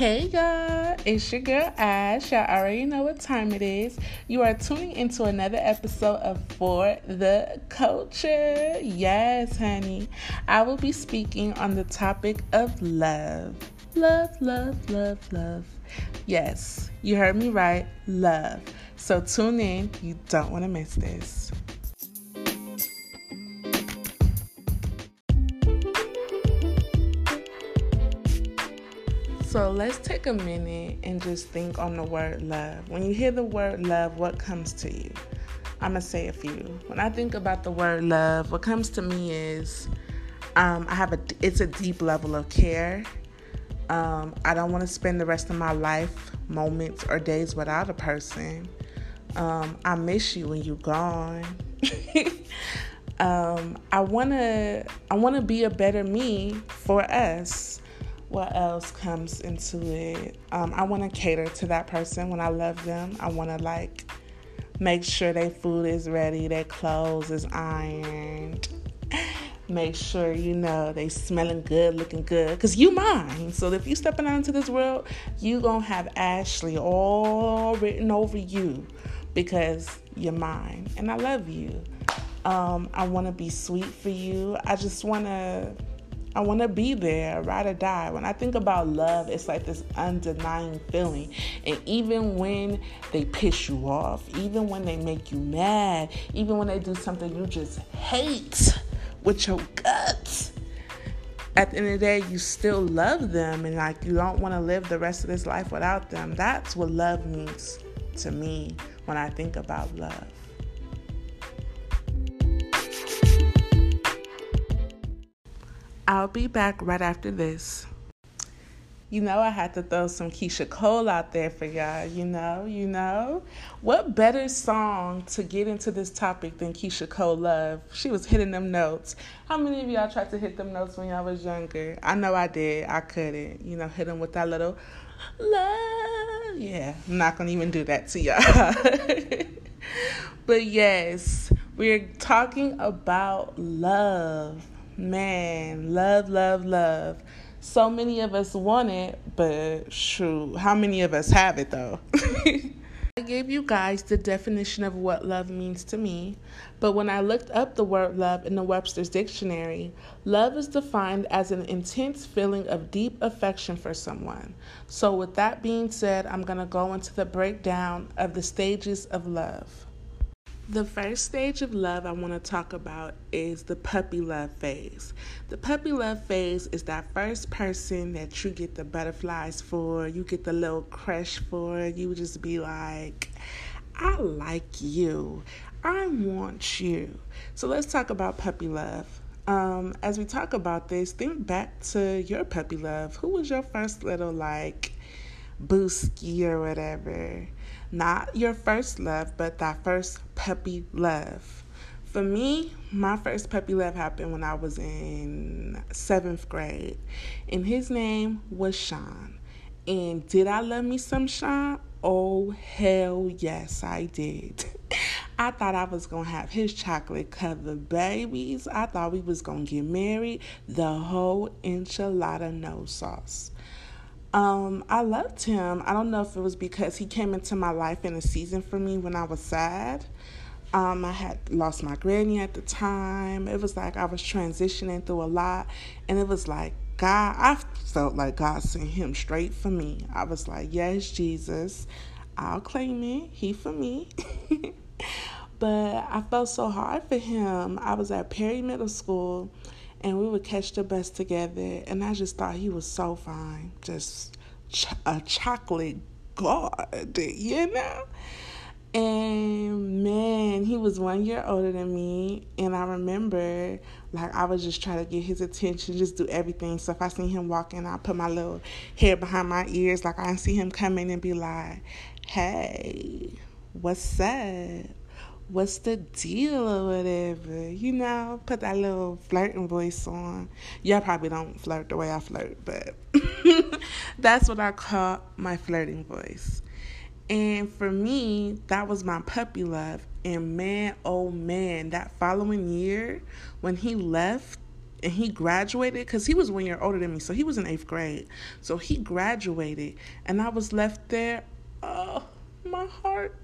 Hey y'all, it's your girl Ash. Y'all already know what time it is. You are tuning into another episode of For the Culture. Yes, honey. I will be speaking on the topic of love. Love, love, love, love. Yes, you heard me right. Love. So tune in. You don't want to miss this. So let's take a minute and just think on the word love. When you hear the word love, what comes to you? I'm gonna say a few. When I think about the word love, what comes to me is um, I have a it's a deep level of care. Um, I don't want to spend the rest of my life, moments or days without a person. Um, I miss you when you're gone. um, I wanna I wanna be a better me for us what else comes into it? Um, I want to cater to that person when I love them. I want to like make sure their food is ready, their clothes is ironed. make sure you know they smelling good, looking good, cause you mine. So if you stepping out into this world, you gonna have Ashley all written over you, because you're mine, and I love you. Um, I want to be sweet for you. I just want to I want to be there, ride or die. When I think about love, it's like this undenying feeling. And even when they piss you off, even when they make you mad, even when they do something you just hate with your guts, at the end of the day, you still love them and like you don't want to live the rest of this life without them. That's what love means to me when I think about love. I'll be back right after this. You know, I had to throw some Keyshia Cole out there for y'all. You know, you know. What better song to get into this topic than Keyshia Cole Love? She was hitting them notes. How many of y'all tried to hit them notes when y'all was younger? I know I did. I couldn't. You know, hit them with that little love. Yeah, I'm not going to even do that to y'all. but yes, we're talking about love Man, love, love, love. So many of us want it, but shoot, how many of us have it though? I gave you guys the definition of what love means to me, but when I looked up the word love in the Webster's dictionary, love is defined as an intense feeling of deep affection for someone. So, with that being said, I'm going to go into the breakdown of the stages of love. The first stage of love I want to talk about is the puppy love phase. The puppy love phase is that first person that you get the butterflies for, you get the little crush for, you just be like, I like you. I want you. So let's talk about puppy love. Um, as we talk about this, think back to your puppy love. Who was your first little like booski or whatever? Not your first love, but that first puppy love. For me, my first puppy love happened when I was in seventh grade, and his name was Sean. And did I love me some Sean? Oh, hell yes, I did. I thought I was gonna have his chocolate covered babies. I thought we was gonna get married. The whole enchilada no sauce. Um, I loved him. I don't know if it was because he came into my life in a season for me when I was sad. Um, I had lost my granny at the time. It was like I was transitioning through a lot, and it was like God. I felt like God sent him straight for me. I was like, "Yes, Jesus, I'll claim it. He for me." but I felt so hard for him. I was at Perry Middle School and we would catch the bus together. And I just thought he was so fine, just ch- a chocolate god, you know. And man, he was one year older than me, and I remember like I was just trying to get his attention, just do everything. So if I see him walking, I put my little hair behind my ears, like I see him coming and be like, "Hey, what's up?" What's the deal or whatever. You know, put that little flirting voice on. Y'all probably don't flirt the way I flirt, but that's what I call my flirting voice. And for me, that was my puppy love. And man, oh man, that following year when he left, and he graduated because he was one year older than me, so he was in eighth grade. So he graduated, and I was left there. Oh, my heart.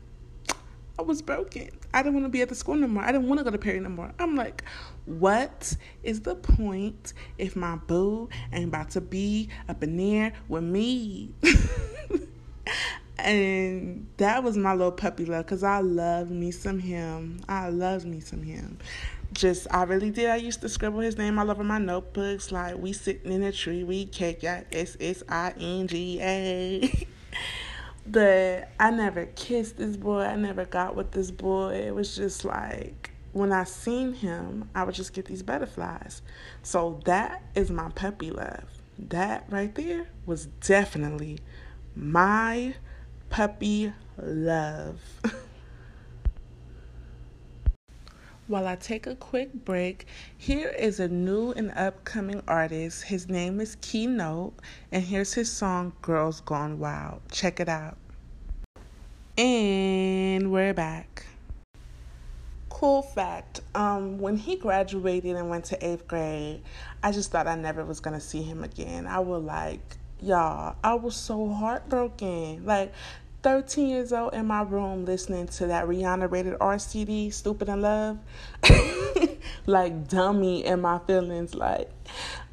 I was broken. I didn't want to be at the school no more. I didn't want to go to Perry no more. I'm like, what is the point if my boo ain't about to be up in there with me? and that was my little puppy love because I love me some him. I love me some him just I really did. I used to scribble his name all over my notebooks, like we sitting in a tree, we cake S S I N G A. But I never kissed this boy. I never got with this boy. It was just like when I seen him, I would just get these butterflies. So that is my puppy love. That right there was definitely my puppy love. While I take a quick break, here is a new and upcoming artist. His name is Keynote, and here's his song Girls Gone Wild. Check it out. And we're back. Cool fact um, when he graduated and went to eighth grade, I just thought I never was going to see him again. I was like, y'all, I was so heartbroken. Like, 13 years old in my room listening to that Rihanna rated R CD, Stupid in Love. like dummy in my feelings, like,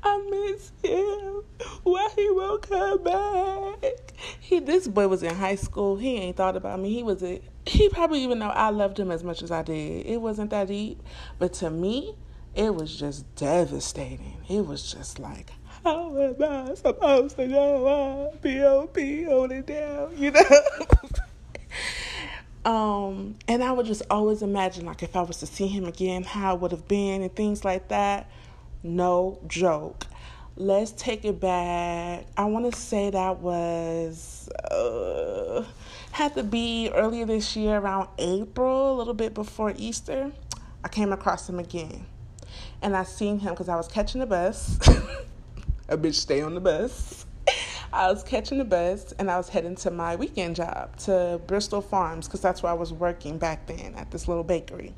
I miss him. Why he won't come back? He this boy was in high school. He ain't thought about me. He was a he probably even know I loved him as much as I did. It wasn't that deep. But to me, it was just devastating. It was just like how am I supposed to go on? P.O.P. hold it down, you know? um, and I would just always imagine, like, if I was to see him again, how it would have been and things like that. No joke. Let's take it back. I want to say that was, uh, had to be earlier this year, around April, a little bit before Easter. I came across him again. And I seen him because I was catching the bus. a bitch stay on the bus. I was catching the bus and I was heading to my weekend job to Bristol Farms because that's where I was working back then at this little bakery.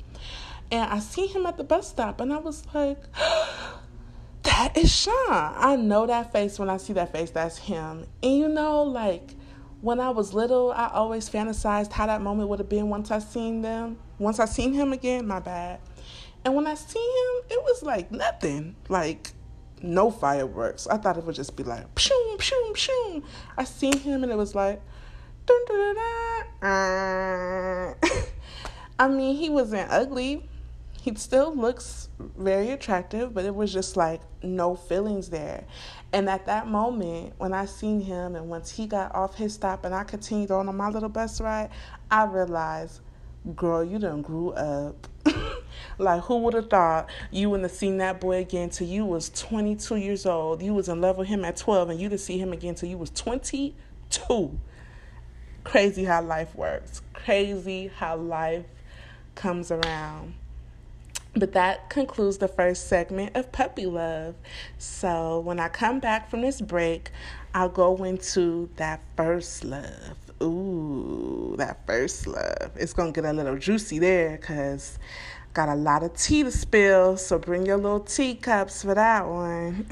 And I see him at the bus stop and I was like, that is Sean. I know that face when I see that face, that's him. And you know, like when I was little, I always fantasized how that moment would have been once I seen them. Once I seen him again, my bad. And when I seen him, it was like nothing. Like no fireworks. I thought it would just be like, pshoom, pshoom, pshoom. I seen him and it was like, dun, dun, dun, dun. Uh, I mean, he wasn't ugly. He still looks very attractive, but it was just like no feelings there. And at that moment, when I seen him and once he got off his stop and I continued on on my little bus ride, I realized, girl, you done grew up. Like who would have thought you wouldn't have seen that boy again till you was 22 years old. You was in love with him at 12 and you'd have see him again till you was 22. Crazy how life works. Crazy how life comes around. But that concludes the first segment of Puppy Love. So when I come back from this break, I'll go into that first love. Ooh, that first love. It's going to get a little juicy there because Got a lot of tea to spill, so bring your little teacups for that one.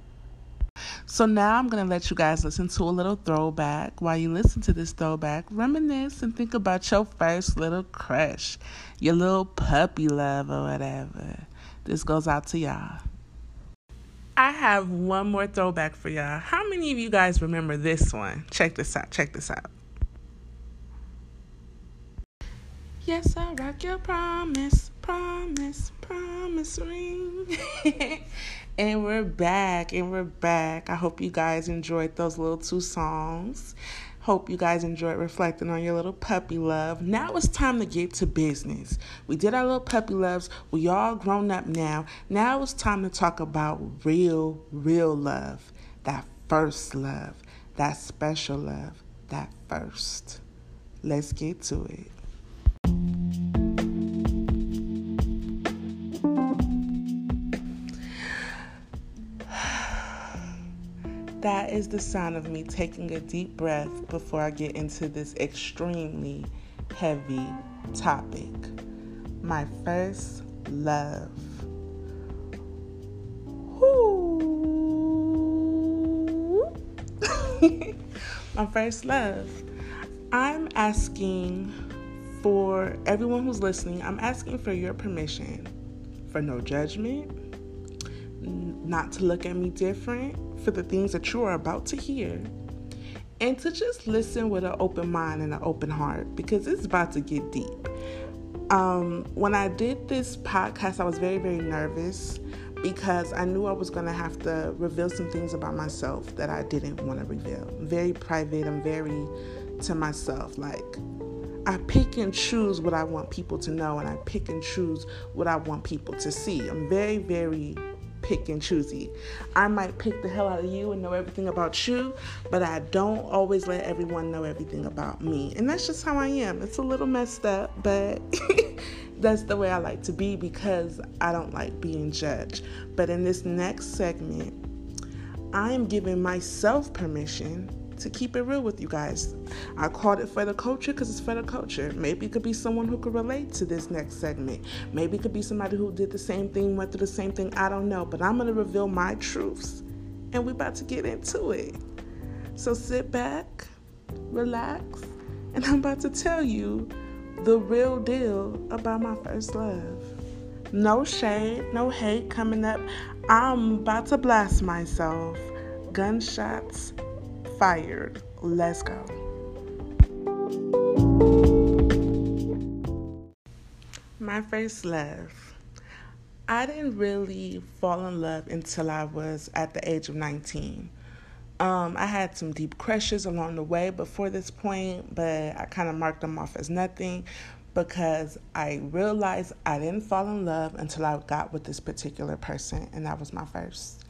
so now I'm going to let you guys listen to a little throwback. While you listen to this throwback, reminisce and think about your first little crush, your little puppy love or whatever. This goes out to y'all. I have one more throwback for y'all. How many of you guys remember this one? Check this out. Check this out. Yes, I rock your promise, promise, promise ring. and we're back, and we're back. I hope you guys enjoyed those little two songs. Hope you guys enjoyed reflecting on your little puppy love. Now it's time to get to business. We did our little puppy loves. We all grown up now. Now it's time to talk about real, real love. That first love. That special love. That first. Let's get to it. That is the sign of me taking a deep breath before I get into this extremely heavy topic. My first love. my first love. I'm asking for everyone who's listening, I'm asking for your permission for no judgment, not to look at me different, for the things that you are about to hear, and to just listen with an open mind and an open heart because it's about to get deep. Um, when I did this podcast, I was very, very nervous because I knew I was going to have to reveal some things about myself that I didn't want to reveal. I'm very private, I'm very to myself. Like, I pick and choose what I want people to know, and I pick and choose what I want people to see. I'm very, very pick and choosy. I might pick the hell out of you and know everything about you, but I don't always let everyone know everything about me. And that's just how I am. It's a little messed up, but that's the way I like to be because I don't like being judged. But in this next segment, I am giving myself permission to keep it real with you guys. I called it for the culture because it's for the culture. Maybe it could be someone who could relate to this next segment. Maybe it could be somebody who did the same thing, went through the same thing. I don't know. But I'm going to reveal my truths and we're about to get into it. So sit back, relax, and I'm about to tell you the real deal about my first love. No shade, no hate coming up. I'm about to blast myself. Gunshots fired. Let's go. My first love. I didn't really fall in love until I was at the age of 19. Um, I had some deep crushes along the way before this point, but I kind of marked them off as nothing because I realized I didn't fall in love until I got with this particular person, and that was my first.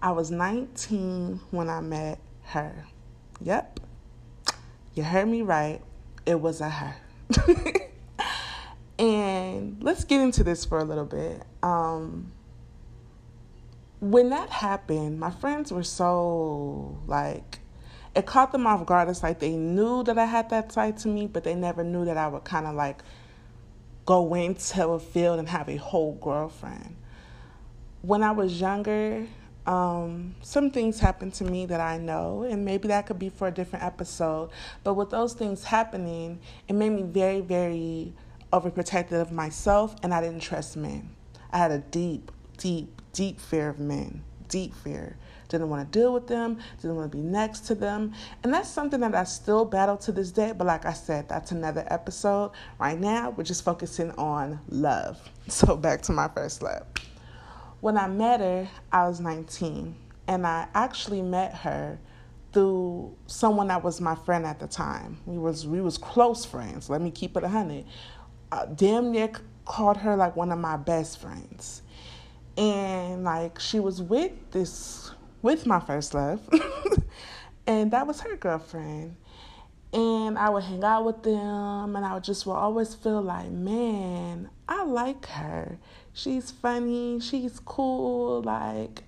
I was 19 when I met her. Yep. You heard me right. It was a her. and let's get into this for a little bit. Um, when that happened, my friends were so like, it caught them off guard. It's like they knew that I had that side to me, but they never knew that I would kind of like go into a field and have a whole girlfriend. When I was younger, um, some things happened to me that I know, and maybe that could be for a different episode. But with those things happening, it made me very, very overprotective of myself, and I didn't trust men. I had a deep, deep, deep fear of men, deep fear. Didn't want to deal with them, didn't want to be next to them. And that's something that I still battle to this day. But like I said, that's another episode. Right now, we're just focusing on love. So back to my first love. When I met her, I was 19, and I actually met her through someone that was my friend at the time. We was we was close friends. Let me keep it a hundred. Uh, damn near called her like one of my best friends, and like she was with this with my first love, and that was her girlfriend. And I would hang out with them, and I would just will always feel like, man, I like her she's funny, she's cool. Like,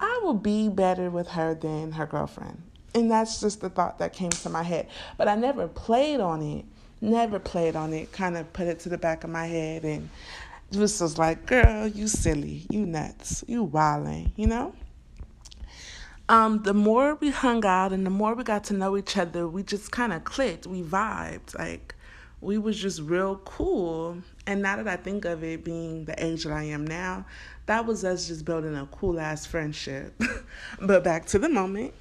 I will be better with her than her girlfriend. And that's just the thought that came to my head. But I never played on it, never played on it, kind of put it to the back of my head and just was like, girl, you silly, you nuts, you wildin', you know? Um, the more we hung out and the more we got to know each other, we just kind of clicked, we vibed. Like, we was just real cool. And now that I think of it being the age that I am now, that was us just building a cool ass friendship. but back to the moment.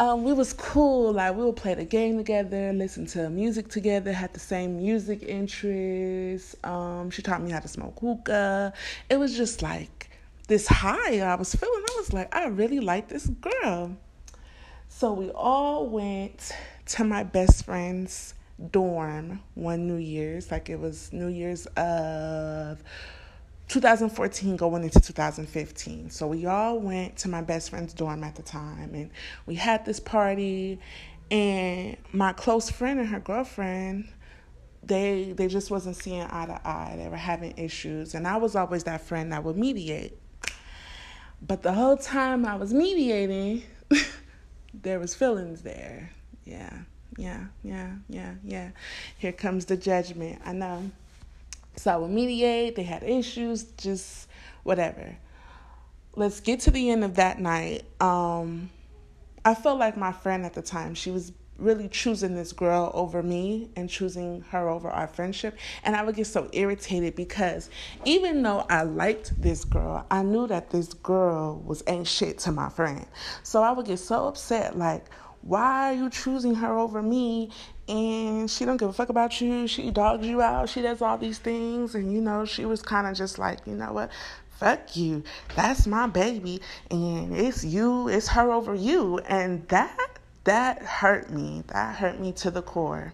Um, we was cool. Like we would play the game together, listen to music together, had the same music interests. Um, she taught me how to smoke hookah. It was just like this high I was feeling. I was like, I really like this girl. So we all went to my best friend's dorm one New Year's, like it was New Year's of 2014 going into 2015. So we all went to my best friend's dorm at the time and we had this party and my close friend and her girlfriend they they just wasn't seeing eye to eye. They were having issues and I was always that friend that would mediate. But the whole time I was mediating, there was feelings there. Yeah yeah, yeah, yeah, yeah. Here comes the judgment. I know. So I would mediate. They had issues, just whatever. Let's get to the end of that night. Um, I felt like my friend at the time, she was really choosing this girl over me and choosing her over our friendship. And I would get so irritated because even though I liked this girl, I knew that this girl was ain't shit to my friend. So I would get so upset, like, why are you choosing her over me? And she don't give a fuck about you. She dogs you out. She does all these things. And you know, she was kind of just like, you know what? Fuck you. That's my baby. And it's you, it's her over you. And that that hurt me. That hurt me to the core.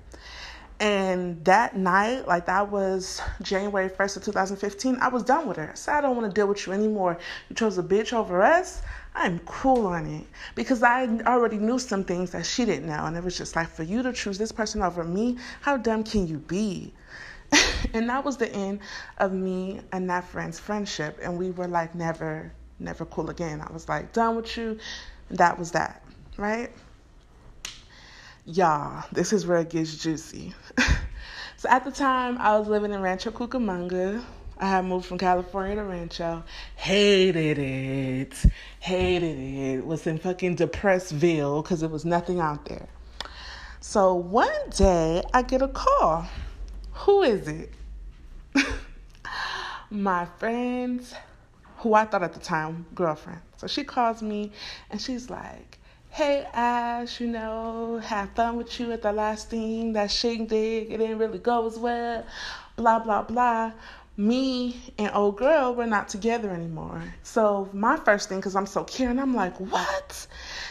And that night, like that was January 1st of 2015, I was done with her. I said, I don't want to deal with you anymore. You chose a bitch over us. I'm cool on it because I already knew some things that she didn't know. And it was just like, for you to choose this person over me, how dumb can you be? and that was the end of me and that friend's friendship. And we were like, never, never cool again. I was like, done with you. That was that, right? Y'all, this is where it gets juicy. so at the time, I was living in Rancho Cucamonga. I had moved from California to Rancho. Hated it. Hated it. Was in fucking Depressville because there was nothing out there. So one day, I get a call. Who is it? My friend's, who I thought at the time, girlfriend. So she calls me and she's like, hey Ash, you know, have fun with you at the last thing, that shindig, it didn't really go as well, blah, blah, blah. Me and old girl, we're not together anymore. So my first thing, because I'm so caring, I'm like, what?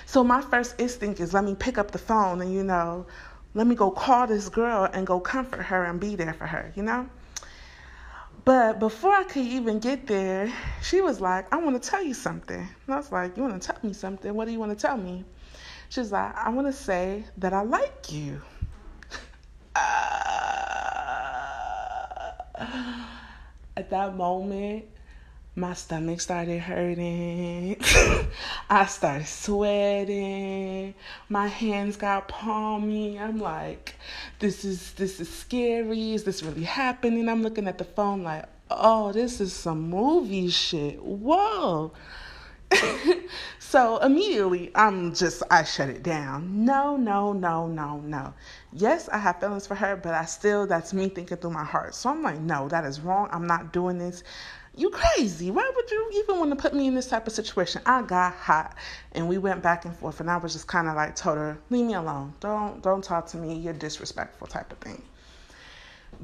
So my first instinct is let me pick up the phone and, you know, let me go call this girl and go comfort her and be there for her, you know? But before I could even get there, she was like, I want to tell you something. And I was like, You want to tell me something? What do you want to tell me? She's like, I want to say that I like you. Uh, at that moment, my stomach started hurting. I started sweating. My hands got palmy. I'm like, this is this is scary. Is this really happening? I'm looking at the phone like, oh, this is some movie shit. Whoa. so immediately I'm just I shut it down. No, no, no, no, no. Yes, I have feelings for her, but I still that's me thinking through my heart. So I'm like, no, that is wrong. I'm not doing this you crazy. Why would you even want to put me in this type of situation? I got hot and we went back and forth and I was just kind of like told her, leave me alone. Don't don't talk to me. You're disrespectful type of thing.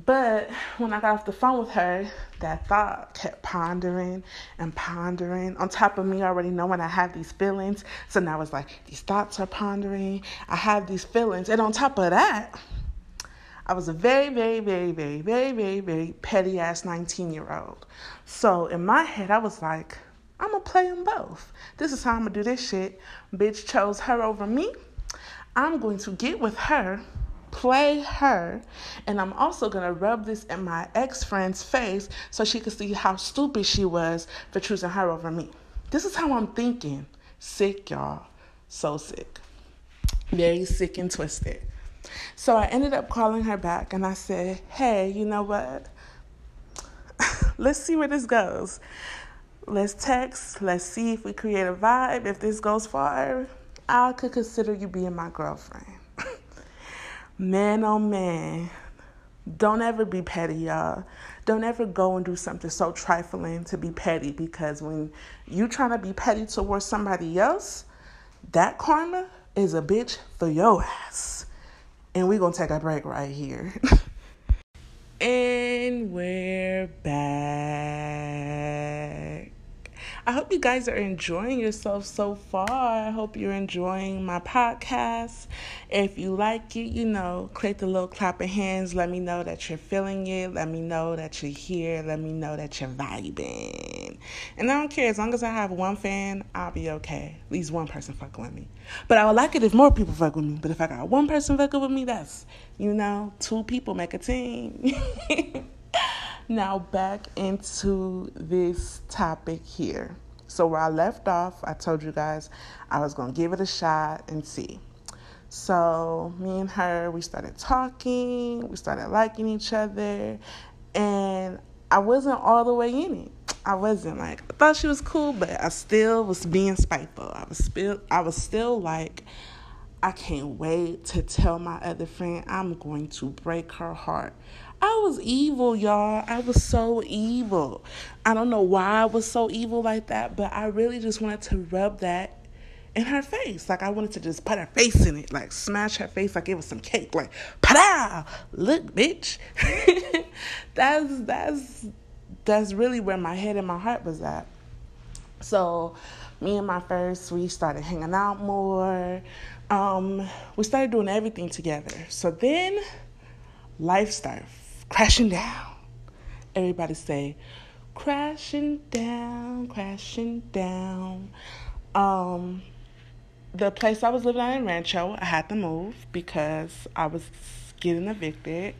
But when I got off the phone with her, that thought kept pondering and pondering. On top of me already knowing I have these feelings. So now it's like these thoughts are pondering. I have these feelings. And on top of that, I was a very, very, very, very, very, very, very petty ass 19 year old. So in my head, I was like, I'm gonna play them both. This is how I'm gonna do this shit. Bitch chose her over me. I'm going to get with her, play her, and I'm also gonna rub this in my ex friend's face so she could see how stupid she was for choosing her over me. This is how I'm thinking. Sick, y'all. So sick. Very sick and twisted. So I ended up calling her back and I said, hey, you know what? Let's see where this goes. Let's text. Let's see if we create a vibe. If this goes far, I could consider you being my girlfriend. man, oh man. Don't ever be petty, y'all. Don't ever go and do something so trifling to be petty because when you trying to be petty towards somebody else, that karma is a bitch for your ass. And we're going to take a break right here. and we're back. I hope you guys are enjoying yourself so far. I hope you're enjoying my podcast. If you like it, you know, click the little clap of hands. Let me know that you're feeling it. Let me know that you're here. Let me know that you're vibing. And I don't care. As long as I have one fan, I'll be okay. At least one person fucking with me. But I would like it if more people fuck with me. But if I got one person fucking with me, that's, you know, two people make a team. Now, back into this topic here. So, where I left off, I told you guys I was to give it a shot and see. So, me and her, we started talking, we started liking each other, and I wasn't all the way in it. I wasn't like I thought she was cool, but I still was being spiteful. I was still I was still like I can't wait to tell my other friend I'm going to break her heart. I was evil, y'all. I was so evil. I don't know why I was so evil like that, but I really just wanted to rub that in her face. Like I wanted to just put her face in it, like smash her face like it was some cake. Like, pow! Look, bitch. that's that's that's really where my head and my heart was at. So me and my first, we started hanging out more. Um, we started doing everything together. So then life started crashing down. Everybody say, crashing down, crashing down. Um, the place I was living at in Rancho, I had to move because I was getting evicted.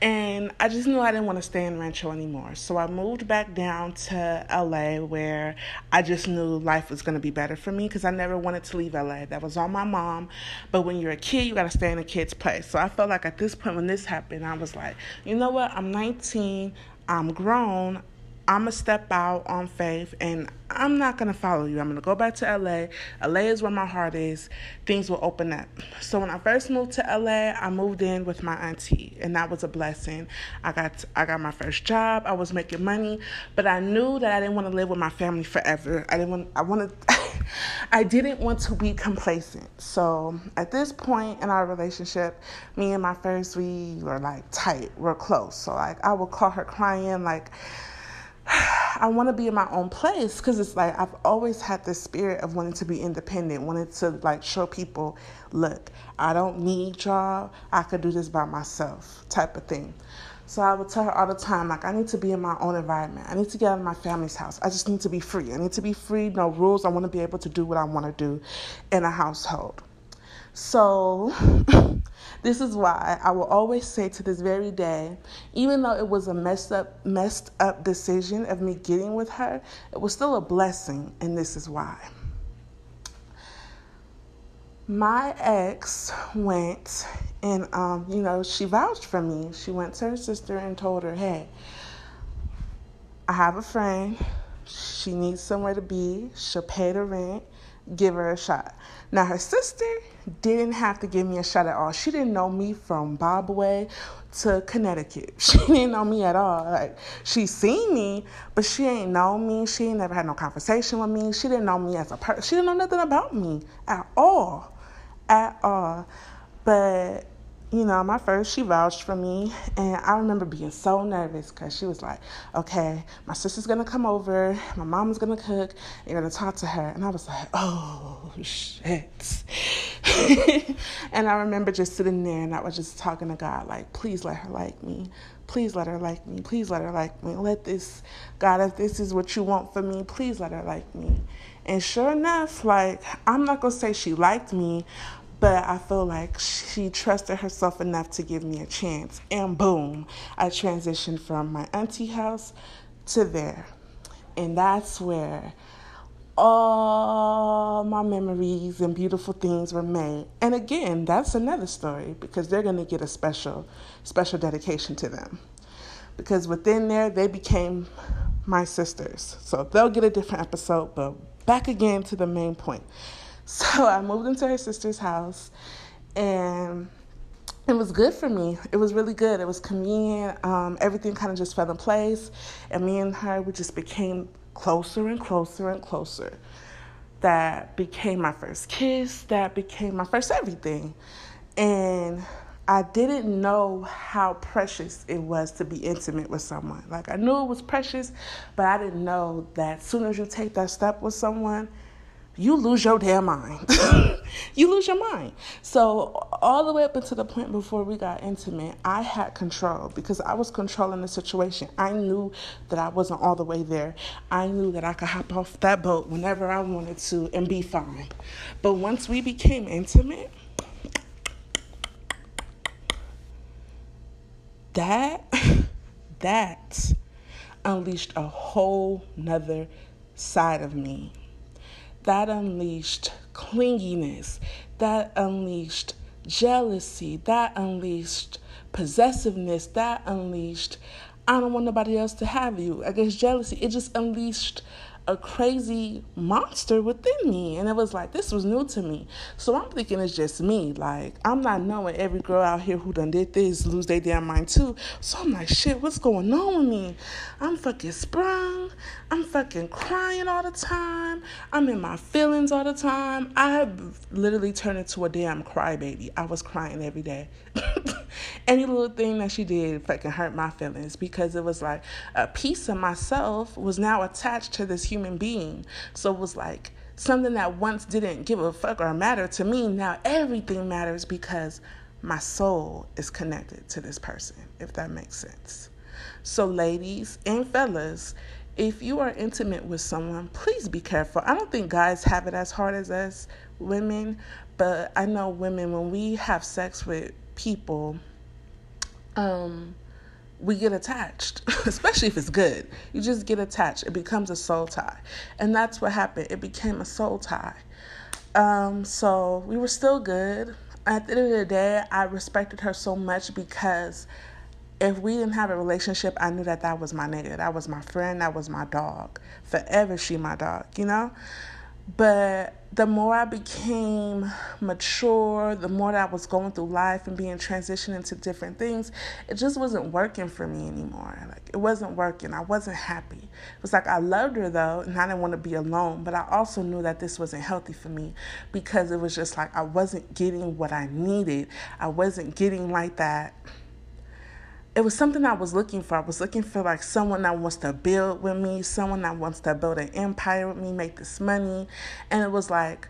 And I just knew I didn't want to stay in Rancho anymore. So I moved back down to LA where I just knew life was going to be better for me because I never wanted to leave LA. That was on my mom. But when you're a kid, you got to stay in a kid's place. So I felt like at this point, when this happened, I was like, you know what? I'm 19. I'm grown. I'm gonna step out on faith and I'm not gonna follow you. I'm gonna go back to LA. LA is where my heart is. Things will open up. So when I first moved to LA, I moved in with my auntie, and that was a blessing. I got I got my first job. I was making money, but I knew that I didn't want to live with my family forever. I didn't want. I wanted. I didn't want to be complacent. So at this point in our relationship, me and my first we were like tight. We're close. So like I would call her crying like I want to be in my own place because it's like I've always had this spirit of wanting to be independent, wanting to like show people, look, I don't need y'all. I could do this by myself, type of thing. So I would tell her all the time, like, I need to be in my own environment. I need to get out of my family's house. I just need to be free. I need to be free, no rules. I want to be able to do what I want to do in a household. So, this is why I will always say to this very day, even though it was a messed up, messed up decision of me getting with her, it was still a blessing, and this is why. My ex went and, um, you know, she vouched for me. She went to her sister and told her, hey, I have a friend. She needs somewhere to be. She'll pay the rent. Give her a shot. Now, her sister didn't have to give me a shot at all. She didn't know me from Bobway to Connecticut. She didn't know me at all. Like she seen me, but she ain't know me. She ain't never had no conversation with me. She didn't know me as a person. She didn't know nothing about me at all, at all. But you know, my first, she vouched for me. And I remember being so nervous because she was like, okay, my sister's going to come over. My mom's going to cook. You're going to talk to her. And I was like, oh, shit. and I remember just sitting there and I was just talking to God, like, please let her like me. Please let her like me. Please let her like me. Let this, God, if this is what you want for me, please let her like me. And sure enough, like, I'm not going to say she liked me, but I feel like she trusted herself enough to give me a chance. And boom, I transitioned from my auntie house to there. And that's where all my memories and beautiful things were made. And again, that's another story because they're going to get a special special dedication to them. Because within there they became my sisters. So they'll get a different episode, but back again to the main point. So I moved into her sister's house and it was good for me. It was really good. It was convenient. Um, everything kind of just fell in place. And me and her, we just became closer and closer and closer. That became my first kiss. That became my first everything. And I didn't know how precious it was to be intimate with someone. Like I knew it was precious, but I didn't know that as soon as you take that step with someone, you lose your damn mind. you lose your mind. So, all the way up until the point before we got intimate, I had control because I was controlling the situation. I knew that I wasn't all the way there. I knew that I could hop off that boat whenever I wanted to and be fine. But once we became intimate, that that unleashed a whole nother side of me that unleashed clinginess, that unleashed jealousy, that unleashed possessiveness, that unleashed I don't want nobody else to have you. I guess jealousy, it just unleashed a crazy monster within me. And it was like, this was new to me. So I'm thinking it's just me. Like, I'm not knowing every girl out here who done did this lose their damn mind too. So I'm like, shit, what's going on with me? I'm fucking sprung. I'm fucking crying all the time. I'm in my feelings all the time. I have literally turned into a damn crybaby. I was crying every day. Any little thing that she did fucking hurt my feelings because it was like a piece of myself was now attached to this human being. So it was like something that once didn't give a fuck or matter to me, now everything matters because my soul is connected to this person, if that makes sense. So, ladies and fellas, if you are intimate with someone, please be careful. I don't think guys have it as hard as us women, but I know women, when we have sex with people, um, we get attached, especially if it's good. You just get attached. It becomes a soul tie. And that's what happened. It became a soul tie. Um, so we were still good. At the end of the day, I respected her so much because if we didn't have a relationship, I knew that that was my nigga. That was my friend. That was my dog. Forever, she my dog, you know? But the more I became mature, the more that I was going through life and being transitioned into different things, it just wasn't working for me anymore. Like it wasn't working. I wasn't happy. It was like I loved her though, and I didn't want to be alone, but I also knew that this wasn't healthy for me because it was just like I wasn't getting what I needed. I wasn't getting like that it was something I was looking for. I was looking for like someone that wants to build with me, someone that wants to build an empire with me, make this money. And it was like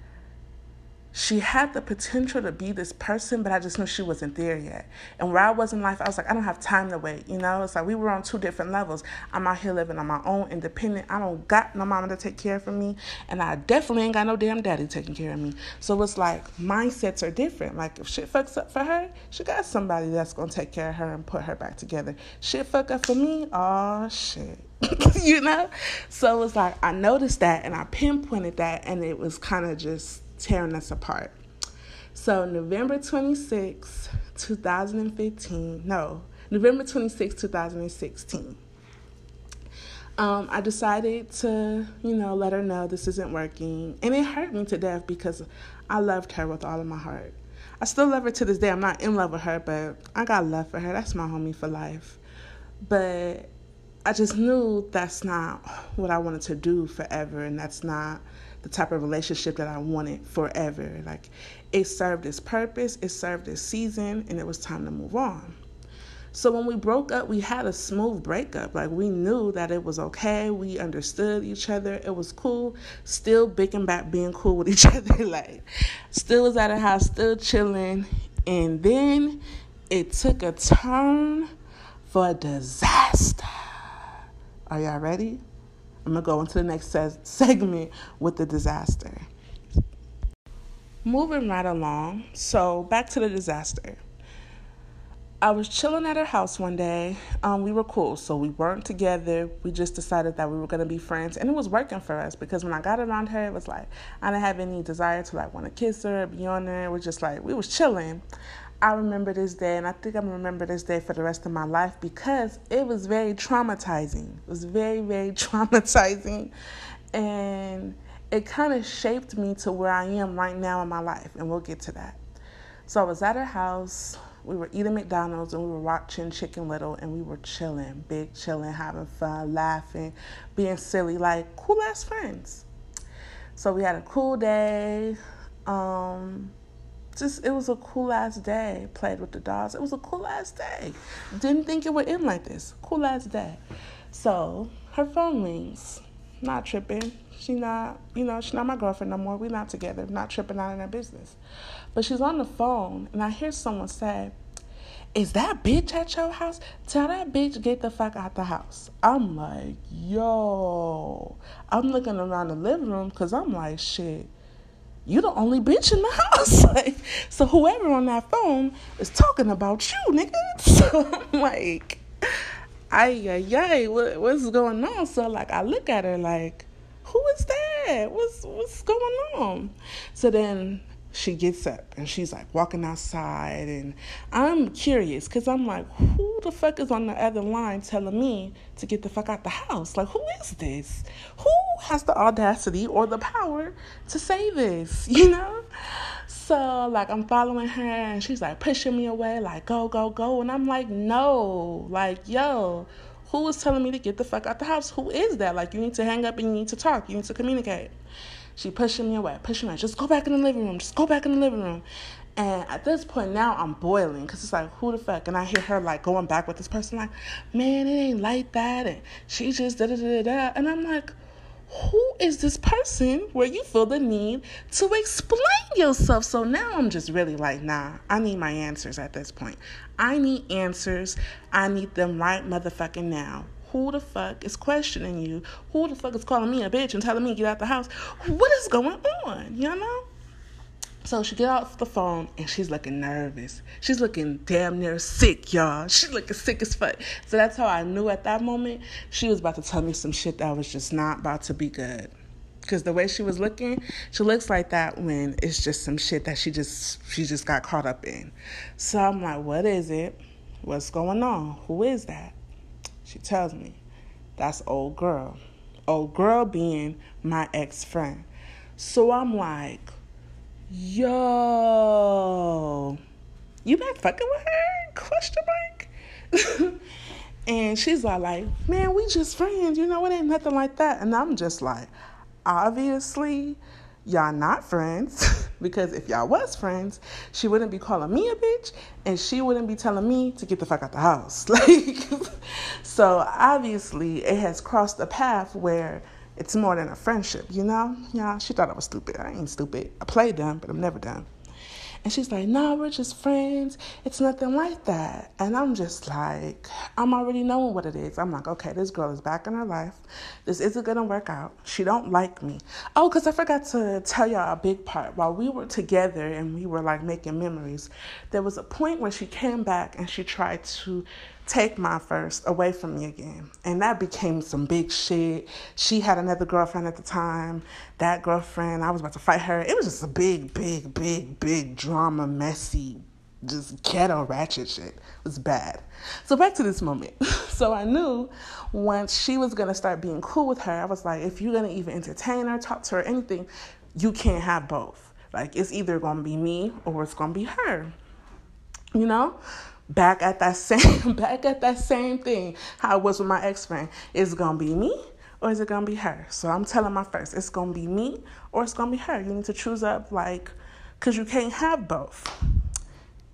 she had the potential to be this person, but I just knew she wasn't there yet. And where I was in life, I was like, I don't have time to wait. You know, it's like we were on two different levels. I'm out here living on my own, independent. I don't got no mama to take care of me, and I definitely ain't got no damn daddy taking care of me. So it's like mindsets are different. Like if shit fucks up for her, she got somebody that's gonna take care of her and put her back together. Shit fuck up for me, oh shit. you know? So it's like I noticed that and I pinpointed that and it was kind of just tearing us apart. So, November 26, 2015, no, November 26, 2016. Um, I decided to, you know, let her know this isn't working. And it hurt me to death because I loved her with all of my heart. I still love her to this day. I'm not in love with her, but I got love for her. That's my homie for life. But I just knew that's not what I wanted to do forever, and that's not the type of relationship that I wanted forever. Like it served its purpose, it served its season, and it was time to move on. So when we broke up, we had a smooth breakup. Like we knew that it was okay. We understood each other. It was cool. Still big and back being cool with each other. like still was at a house, still chilling. And then it took a turn for disaster. Are y'all ready? I'm going to go into the next se- segment with the disaster. Moving right along. So, back to the disaster. I was chilling at her house one day. Um, we were cool, so we weren't together. We just decided that we were gonna be friends, and it was working for us because when I got around her, it was like I didn't have any desire to like want to kiss her, be on her. It was just like we was chilling. I remember this day, and I think I'm gonna remember this day for the rest of my life because it was very traumatizing. It was very, very traumatizing, and it kind of shaped me to where I am right now in my life, and we'll get to that. So I was at her house. We were eating McDonald's and we were watching Chicken Little, and we were chilling, big chilling, having fun, laughing, being silly, like cool ass friends. So we had a cool day. Um, just it was a cool ass day. Played with the dogs. It was a cool ass day. Didn't think it would end like this. Cool ass day. So her phone rings. Not tripping. She not, you know, she's not my girlfriend no more. We not together. Not tripping out in her business. But she's on the phone and I hear someone say, is that bitch at your house? Tell that bitch get the fuck out the house. I'm like, yo. I'm looking around the living room because I'm like, shit you the only bitch in the house. like, so whoever on that phone is talking about you, nigga. So I'm like, ay, ay, ay, what, what's going on? So like, I look at her like, who is that? What's what's going on? So then she gets up and she's like walking outside and i'm curious because i'm like who the fuck is on the other line telling me to get the fuck out the house? Like who is this? Who has the audacity or the power to say this you know? So like i'm following her and she's like pushing me away like go go go and i'm like no. Like yo who is telling me to get the fuck out the house? Who is that? Like you need to hang up and you need to talk. You need to communicate she pushing me away, pushing me away. Just go back in the living room. Just go back in the living room. And at this point now I'm boiling because it's like, who the fuck? And I hear her like going back with this person, like, man, it ain't like that. And she just da da da da. And I'm like, who is this person where you feel the need to explain yourself? So now I'm just really like, nah, I need my answers at this point. I need answers. I need them right motherfucking now. Who the fuck is questioning you? Who the fuck is calling me a bitch and telling me to get out the house? What is going on? You know? So she get off the phone and she's looking nervous. She's looking damn near sick, y'all. She's looking sick as fuck. So that's how I knew at that moment she was about to tell me some shit that was just not about to be good. Cause the way she was looking, she looks like that when it's just some shit that she just she just got caught up in. So I'm like, what is it? What's going on? Who is that? She tells me, that's old girl. Old girl being my ex friend. So I'm like, yo, you been fucking with her? Question mark. and she's all like, man, we just friends. You know, it ain't nothing like that. And I'm just like, obviously, y'all not friends because if y'all was friends, she wouldn't be calling me a bitch and she wouldn't be telling me to get the fuck out the house. Like so obviously it has crossed a path where it's more than a friendship, you know? Yeah, she thought I was stupid. I ain't stupid. I played dumb, but I'm never dumb. And she's like, no, we're just friends. It's nothing like that. And I'm just like, I'm already knowing what it is. I'm like, okay, this girl is back in her life. This isn't gonna work out. She don't like me. Oh, because I forgot to tell y'all a big part. While we were together and we were like making memories, there was a point where she came back and she tried to take my first away from me again. And that became some big shit. She had another girlfriend at the time. That girlfriend, I was about to fight her. It was just a big, big, big, big drama, messy, just ghetto ratchet shit. It was bad. So back to this moment. so I knew once she was gonna start being cool with her, I was like, if you're gonna even entertain her, talk to her, anything, you can't have both. Like it's either gonna be me or it's gonna be her. You know? Back at that same back at that same thing how it was with my ex friend. Is it gonna be me or is it gonna be her? So I'm telling my first, it's gonna be me or it's gonna be her. You need to choose up like cause you can't have both.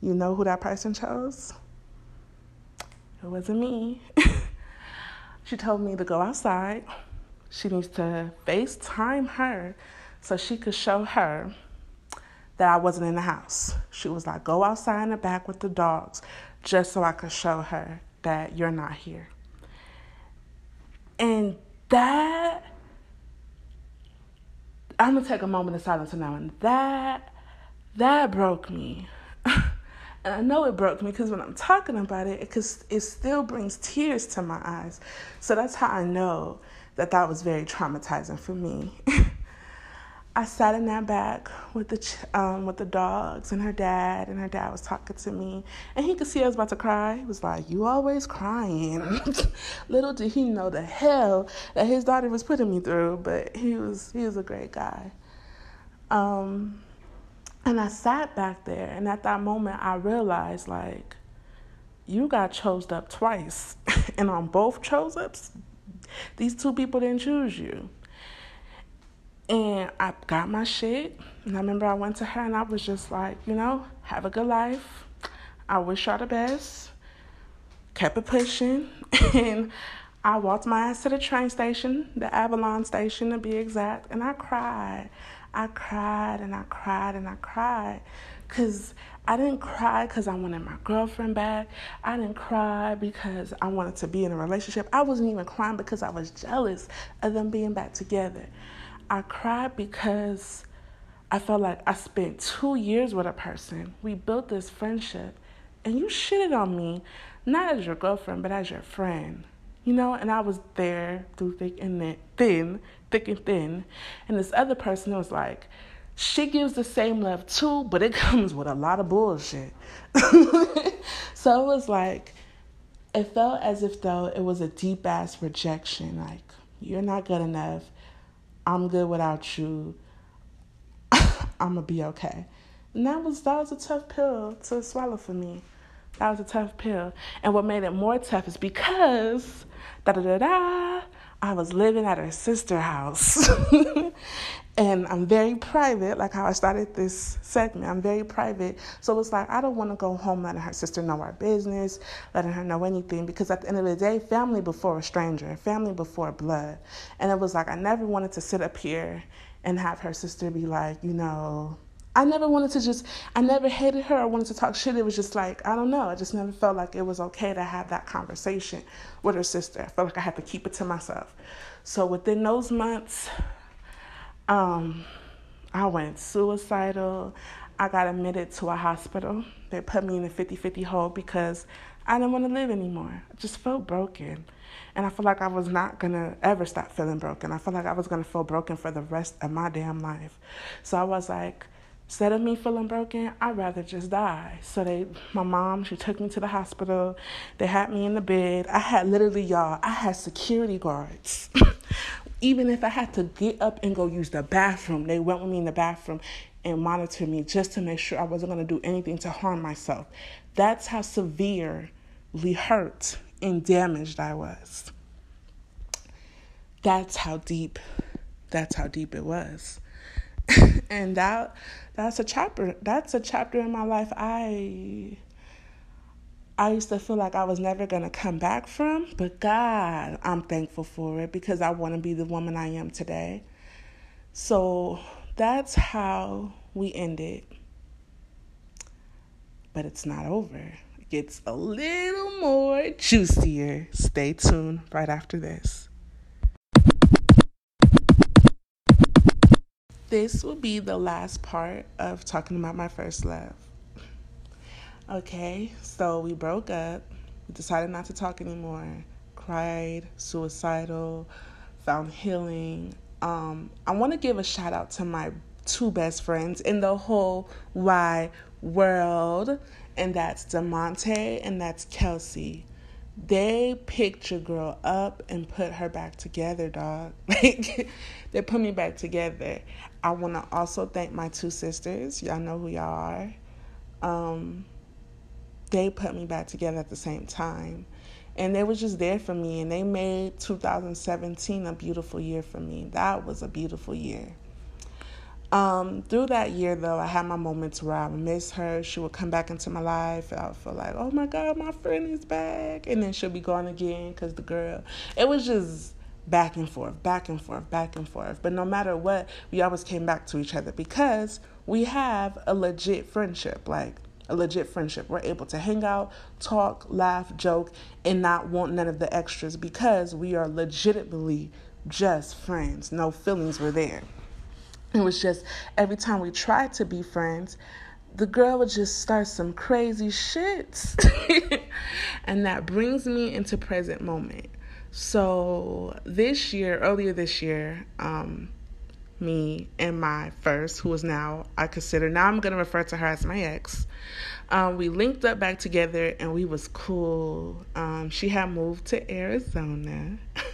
You know who that person chose? It wasn't me. she told me to go outside. She needs to FaceTime her so she could show her that I wasn't in the house. She was like, go outside in the back with the dogs just so I could show her that you're not here. And that, I'm gonna take a moment of silence now, and that, that broke me. and I know it broke me because when I'm talking about it, because it still brings tears to my eyes. So that's how I know that that was very traumatizing for me. I sat in that back with the um, with the dogs and her dad, and her dad was talking to me, and he could see I was about to cry. He was like, "You always crying." Little did he know the hell that his daughter was putting me through, but he was he was a great guy. Um, and I sat back there, and at that moment, I realized like, you got chose up twice, and on both chose ups, these two people didn't choose you. And I got my shit. And I remember I went to her and I was just like, you know, have a good life. I wish y'all the best. Kept it pushing. and I walked my ass to the train station, the Avalon station to be exact, and I cried. I cried and I cried and I cried. Because I didn't cry because I wanted my girlfriend back. I didn't cry because I wanted to be in a relationship. I wasn't even crying because I was jealous of them being back together. I cried because I felt like I spent two years with a person. We built this friendship, and you shitted on me, not as your girlfriend, but as your friend. You know, and I was there through thick and thin, thick and thin. And this other person was like, she gives the same love too, but it comes with a lot of bullshit. so it was like, it felt as if though it was a deep ass rejection. Like, you're not good enough. I'm good without you. I'm gonna be okay. And that was that was a tough pill to swallow for me. That was a tough pill. And what made it more tough is because da da da da I was living at her sister house. and I'm very private, like how I started this segment. I'm very private. So it's like I don't want to go home letting her sister know our business, letting her know anything, because at the end of the day, family before a stranger, family before blood. And it was like I never wanted to sit up here and have her sister be like, you know, I never wanted to just, I never hated her or wanted to talk shit. It was just like, I don't know. I just never felt like it was okay to have that conversation with her sister. I felt like I had to keep it to myself. So within those months, um, I went suicidal. I got admitted to a hospital. They put me in a 50 50 hole because I didn't want to live anymore. I just felt broken. And I felt like I was not going to ever stop feeling broken. I felt like I was going to feel broken for the rest of my damn life. So I was like, instead of me feeling broken, I'd rather just die. So they, my mom, she took me to the hospital. They had me in the bed. I had literally, y'all, I had security guards. Even if I had to get up and go use the bathroom, they went with me in the bathroom and monitored me just to make sure I wasn't going to do anything to harm myself. That's how severely hurt and damaged I was. That's how deep, that's how deep it was. and that that's a chapter that's a chapter in my life I I used to feel like I was never going to come back from, but God, I'm thankful for it because I want to be the woman I am today. So that's how we ended. But it's not over. It gets a little more juicier. Stay tuned right after this. this will be the last part of talking about my first love. Okay, so we broke up, we decided not to talk anymore, cried, suicidal, found healing. Um, I want to give a shout out to my two best friends in the whole wide world, and that's Demonte and that's Kelsey they picked your girl up and put her back together, dog. Like they put me back together. I want to also thank my two sisters. Y'all know who y'all are. Um, they put me back together at the same time. And they were just there for me and they made 2017 a beautiful year for me. That was a beautiful year. Um, through that year, though, I had my moments where I would miss her. She would come back into my life. I would feel like, oh my God, my friend is back. And then she'll be gone again because the girl. It was just back and forth, back and forth, back and forth. But no matter what, we always came back to each other because we have a legit friendship. Like, a legit friendship. We're able to hang out, talk, laugh, joke, and not want none of the extras because we are legitimately just friends. No feelings were there. It was just every time we tried to be friends, the girl would just start some crazy shit. and that brings me into present moment. So this year, earlier this year, um, me and my first, who is now I consider now I'm gonna refer to her as my ex. Um, we linked up back together and we was cool. Um, she had moved to Arizona.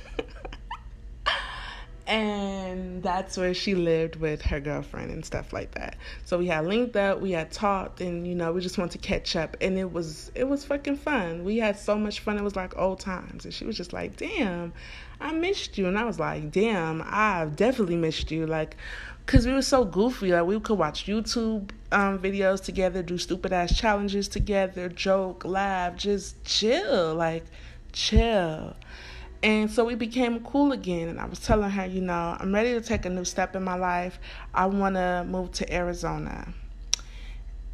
and that's where she lived with her girlfriend and stuff like that. So we had linked up, we had talked, and you know we just wanted to catch up, and it was it was fucking fun. We had so much fun. It was like old times, and she was just like, "Damn, I missed you," and I was like, "Damn, I definitely missed you." Like, cause we were so goofy. Like we could watch YouTube um, videos together, do stupid ass challenges together, joke, laugh, just chill, like chill. And so we became cool again. And I was telling her, you know, I'm ready to take a new step in my life. I want to move to Arizona.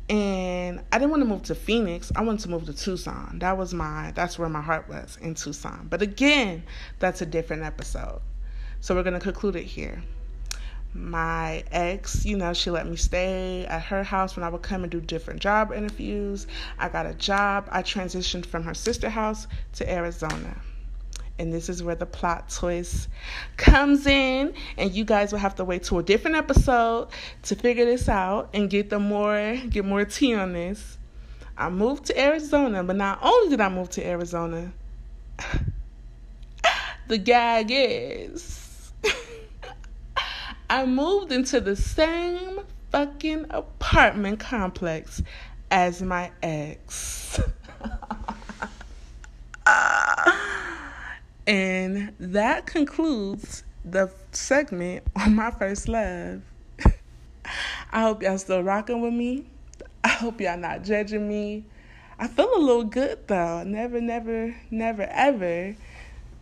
And I didn't want to move to Phoenix. I wanted to move to Tucson. That was my, that's where my heart was in Tucson. But again, that's a different episode. So we're going to conclude it here. My ex, you know, she let me stay at her house when I would come and do different job interviews. I got a job. I transitioned from her sister house to Arizona And this is where the plot twist comes in, and you guys will have to wait to a different episode to figure this out and get the more get more tea on this. I moved to Arizona, but not only did I move to Arizona, the gag is I moved into the same fucking apartment complex as my ex. and that concludes the segment on my first love. I hope y'all still rocking with me. I hope y'all not judging me. I feel a little good though. Never, never, never, ever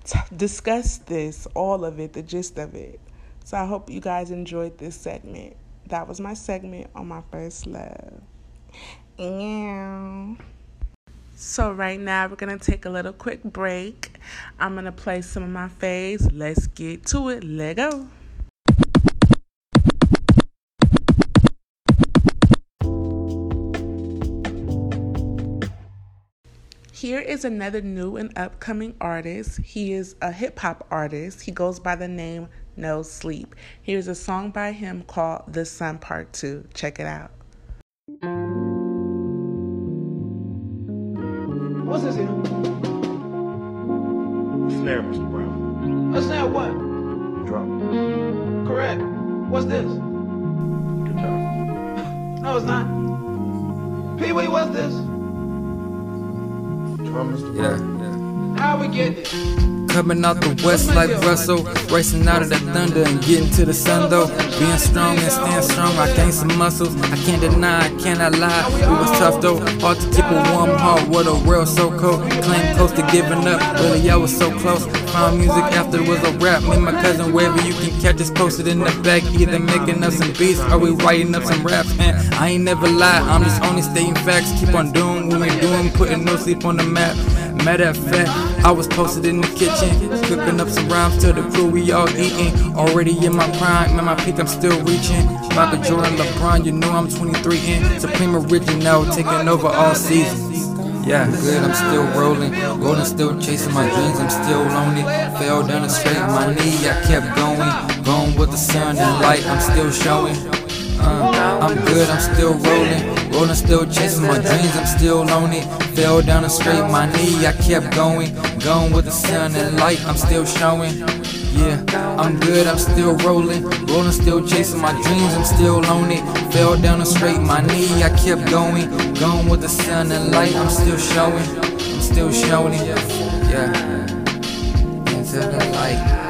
t- discuss this, all of it, the gist of it. So I hope you guys enjoyed this segment. That was my segment on my first love. Yeah. So right now we're gonna take a little quick break. I'm gonna play some of my faves. Let's get to it. Let go. Here is another new and upcoming artist. He is a hip hop artist. He goes by the name No Sleep. Here's a song by him called The Sun Part 2. Check it out. What's this here? A Snare, Mr. Brown. A snare what? Drum. Correct. What's this? Guitar. No, it's not. Pee Wee, what's this? Drum, Mr. Brown. yeah. How we get it? Coming out the west like Russell, racing out of the thunder and getting to the sun though. Being strong and staying strong, I gained some muscles. I can't deny, I cannot lie. It was tough though, hard to keep a warm heart. What a world so cold. Claim close to giving up, really I was so close. Found music after it was a rap. Me and my cousin wherever you can catch us posted in the back, either making up some beats or we writing up some raps. And I ain't never lie, I'm just only stating facts. Keep on doing what we doing, putting no sleep on the map. Matter of fact, I was posted in the kitchen, cooking up some rhymes to the crew we all eating. Already in my prime, in my peak, I'm still reaching. Michael Jordan, LeBron, you know I'm 23 in. Supreme original, taking over all seasons. Yeah, good, I'm still rolling. Rolling, still chasing my dreams, I'm still lonely. Fell down and straight my knee, I kept going. Going with the sun and light, I'm still showing. Uh, I'm good, I'm still rolling. Rolling, still chasing my dreams, I'm still lonely. Fell down and straight my knee, I kept going. Going with the sun and light, I'm still showing. Yeah, I'm good, I'm still rolling. Rolling, still chasing my dreams, I'm still lonely. Fell down and straight my knee, I kept going. Going with the sun and light, I'm still showing. I'm still showing it. Yeah. Into the light.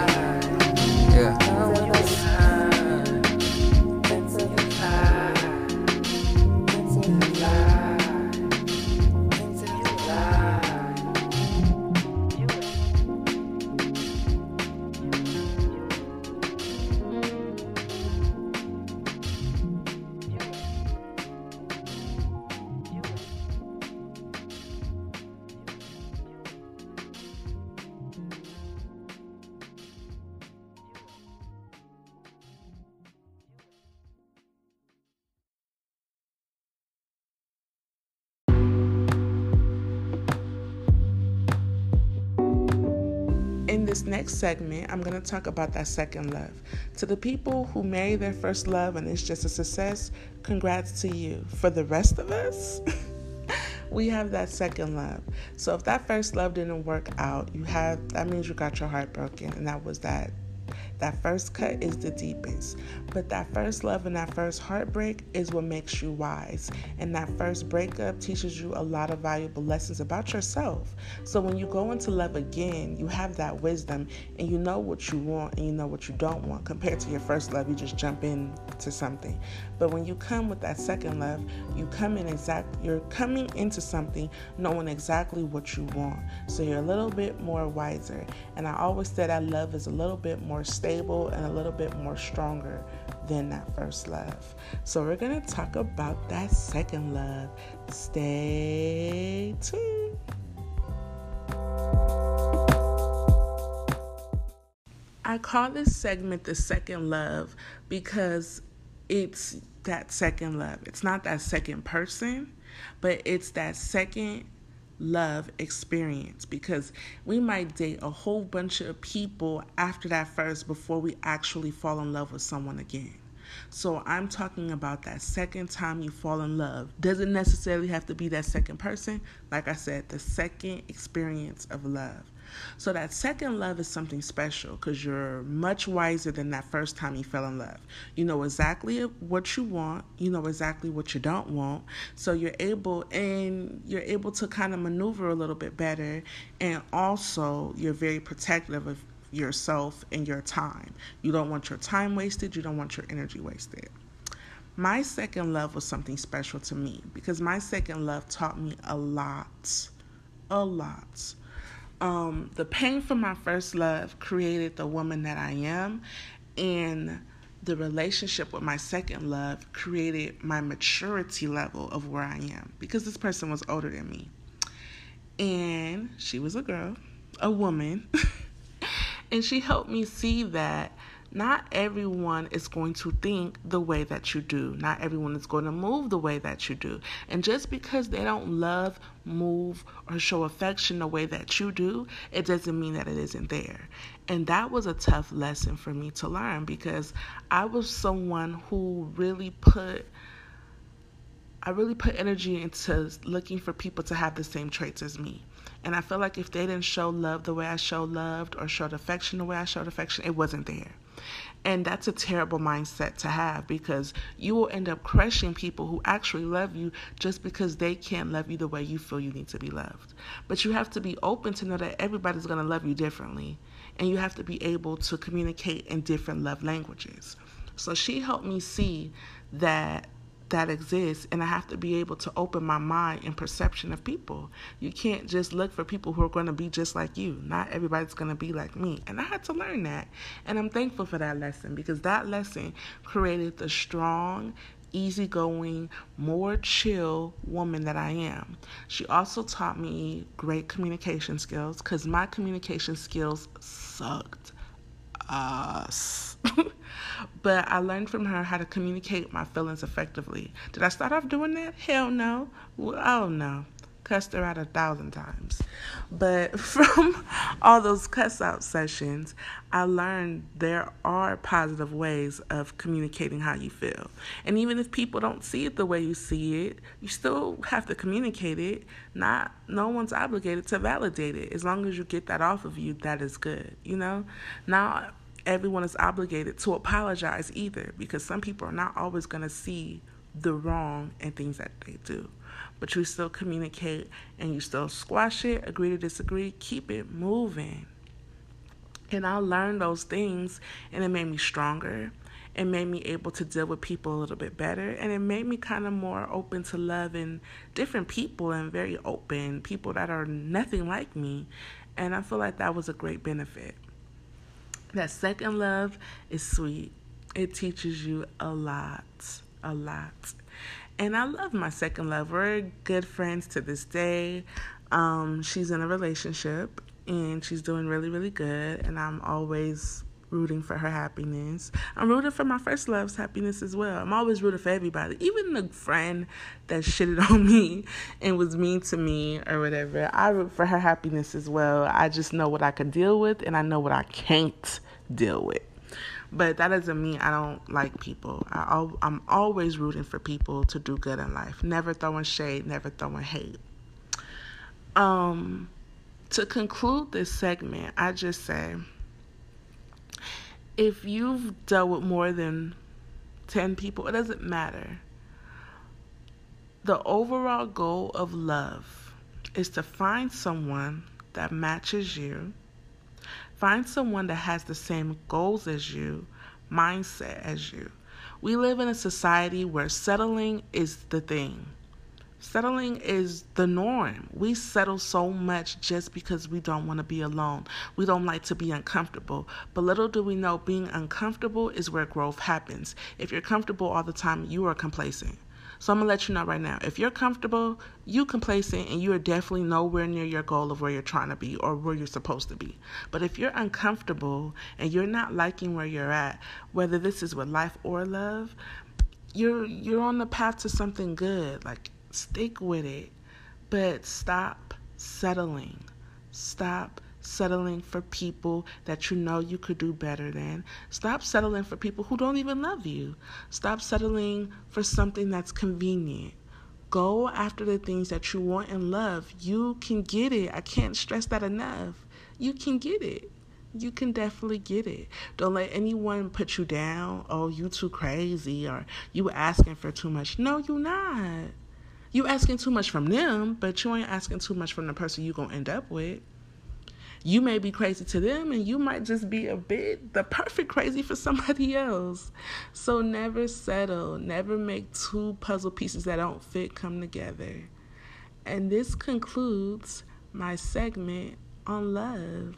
Next segment, I'm going to talk about that second love. To the people who marry their first love and it's just a success, congrats to you. For the rest of us, we have that second love. So if that first love didn't work out, you have that means you got your heart broken and that was that that first cut is the deepest. But that first love and that first heartbreak is what makes you wise. And that first breakup teaches you a lot of valuable lessons about yourself. So when you go into love again, you have that wisdom and you know what you want and you know what you don't want. Compared to your first love, you just jump into something. But when you come with that second love, you come in exact you're coming into something knowing exactly what you want. So you're a little bit more wiser. And I always say that love is a little bit more stable and a little bit more stronger than that first love. So we're gonna talk about that second love. Stay tuned. I call this segment the second love because it's that second love. It's not that second person, but it's that second love experience because we might date a whole bunch of people after that first before we actually fall in love with someone again. So I'm talking about that second time you fall in love. Doesn't necessarily have to be that second person. Like I said, the second experience of love. So that second love is something special because you're much wiser than that first time you fell in love. You know exactly what you want, you know exactly what you don't want. So you're able and you're able to kind of maneuver a little bit better and also you're very protective of yourself and your time. You don't want your time wasted, you don't want your energy wasted. My second love was something special to me because my second love taught me a lot. A lot. Um, the pain from my first love created the woman that I am, and the relationship with my second love created my maturity level of where I am because this person was older than me. And she was a girl, a woman. And she helped me see that not everyone is going to think the way that you do. Not everyone is going to move the way that you do. And just because they don't love, move, or show affection the way that you do, it doesn't mean that it isn't there. And that was a tough lesson for me to learn because I was someone who really put I really put energy into looking for people to have the same traits as me. And I feel like if they didn't show love the way I showed loved or showed affection the way I showed affection, it wasn't there. And that's a terrible mindset to have because you will end up crushing people who actually love you just because they can't love you the way you feel you need to be loved. But you have to be open to know that everybody's going to love you differently. And you have to be able to communicate in different love languages. So she helped me see that that exists and I have to be able to open my mind and perception of people. You can't just look for people who are going to be just like you. Not everybody's going to be like me. And I had to learn that. And I'm thankful for that lesson because that lesson created the strong, easygoing, more chill woman that I am. She also taught me great communication skills because my communication skills sucked us. Uh, but I learned from her how to communicate my feelings effectively. Did I start off doing that? Hell no. Oh no. Cussed her out a thousand times. But from all those cuss out sessions, I learned there are positive ways of communicating how you feel. And even if people don't see it the way you see it, you still have to communicate it. Not no one's obligated to validate it. As long as you get that off of you, that is good, you know? Now everyone is obligated to apologize either because some people are not always going to see the wrong in things that they do. But you still communicate and you still squash it, agree to disagree, keep it moving. And I learned those things and it made me stronger. It made me able to deal with people a little bit better. And it made me kind of more open to loving different people and very open, people that are nothing like me. And I feel like that was a great benefit. That second love is sweet. It teaches you a lot, a lot. And I love my second love. We're good friends to this day. Um, she's in a relationship and she's doing really, really good. And I'm always rooting for her happiness. I'm rooting for my first love's happiness as well. I'm always rooting for everybody, even the friend that shitted on me and was mean to me or whatever. I root for her happiness as well. I just know what I can deal with and I know what I can't deal with. But that doesn't mean I don't like people. I, I'm always rooting for people to do good in life. Never throwing shade, never throwing hate. Um, to conclude this segment, I just say if you've dealt with more than 10 people, it doesn't matter. The overall goal of love is to find someone that matches you, find someone that has the same goals as you, mindset as you. We live in a society where settling is the thing. Settling is the norm. We settle so much just because we don't want to be alone. We don't like to be uncomfortable. But little do we know, being uncomfortable is where growth happens. If you're comfortable all the time, you are complacent. So I'm gonna let you know right now. If you're comfortable, you complacent, and you are definitely nowhere near your goal of where you're trying to be or where you're supposed to be. But if you're uncomfortable and you're not liking where you're at, whether this is with life or love, you're you're on the path to something good. Like stick with it, but stop settling. Stop settling for people that you know you could do better than. Stop settling for people who don't even love you. Stop settling for something that's convenient. Go after the things that you want and love. You can get it. I can't stress that enough. You can get it. You can definitely get it. Don't let anyone put you down. Oh, you too crazy or you asking for too much. No, you not. You asking too much from them, but you ain't asking too much from the person you gonna end up with you may be crazy to them and you might just be a bit the perfect crazy for somebody else. So never settle, never make two puzzle pieces that don't fit come together. And this concludes my segment on love.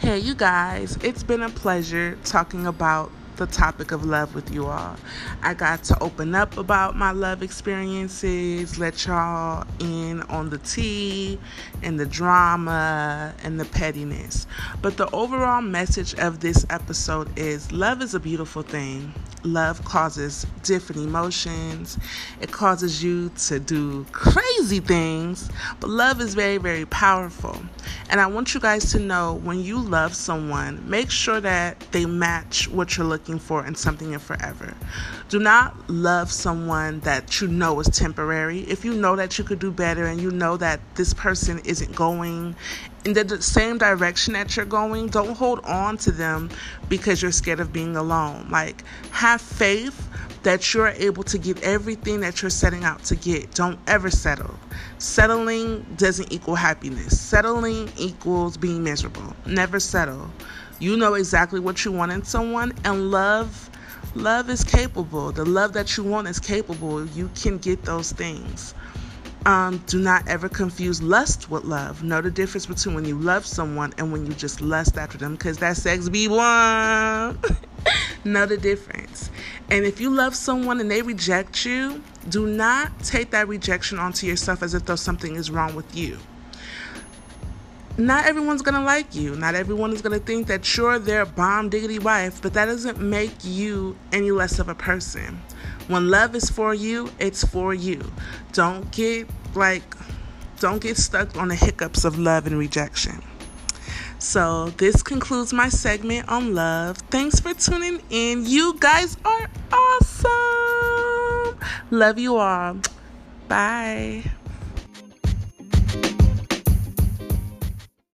Hey, you guys, it's been a pleasure talking about the topic of love with you all. I got to open up about my love experiences, let y'all in on the tea and the drama and the pettiness. But the overall message of this episode is love is a beautiful thing. Love causes different emotions. It causes you to do crazy things, but love is very, very powerful. And I want you guys to know when you love someone, make sure that they match what you're looking for in something in forever. Do not love someone that you know is temporary. If you know that you could do better and you know that this person isn't going in the same direction that you're going, don't hold on to them because you're scared of being alone. Like, have faith that you're able to get everything that you're setting out to get. Don't ever settle. Settling doesn't equal happiness, settling equals being miserable. Never settle. You know exactly what you want in someone, and love. Love is capable. The love that you want is capable. You can get those things. Um, do not ever confuse lust with love. Know the difference between when you love someone and when you just lust after them because that sex be one. know the difference. And if you love someone and they reject you, do not take that rejection onto yourself as if though something is wrong with you. Not everyone's gonna like you. Not everyone is gonna think that you're their bomb diggity wife, but that doesn't make you any less of a person. When love is for you, it's for you. Don't get like don't get stuck on the hiccups of love and rejection. So, this concludes my segment on love. Thanks for tuning in. You guys are awesome. Love you all. Bye.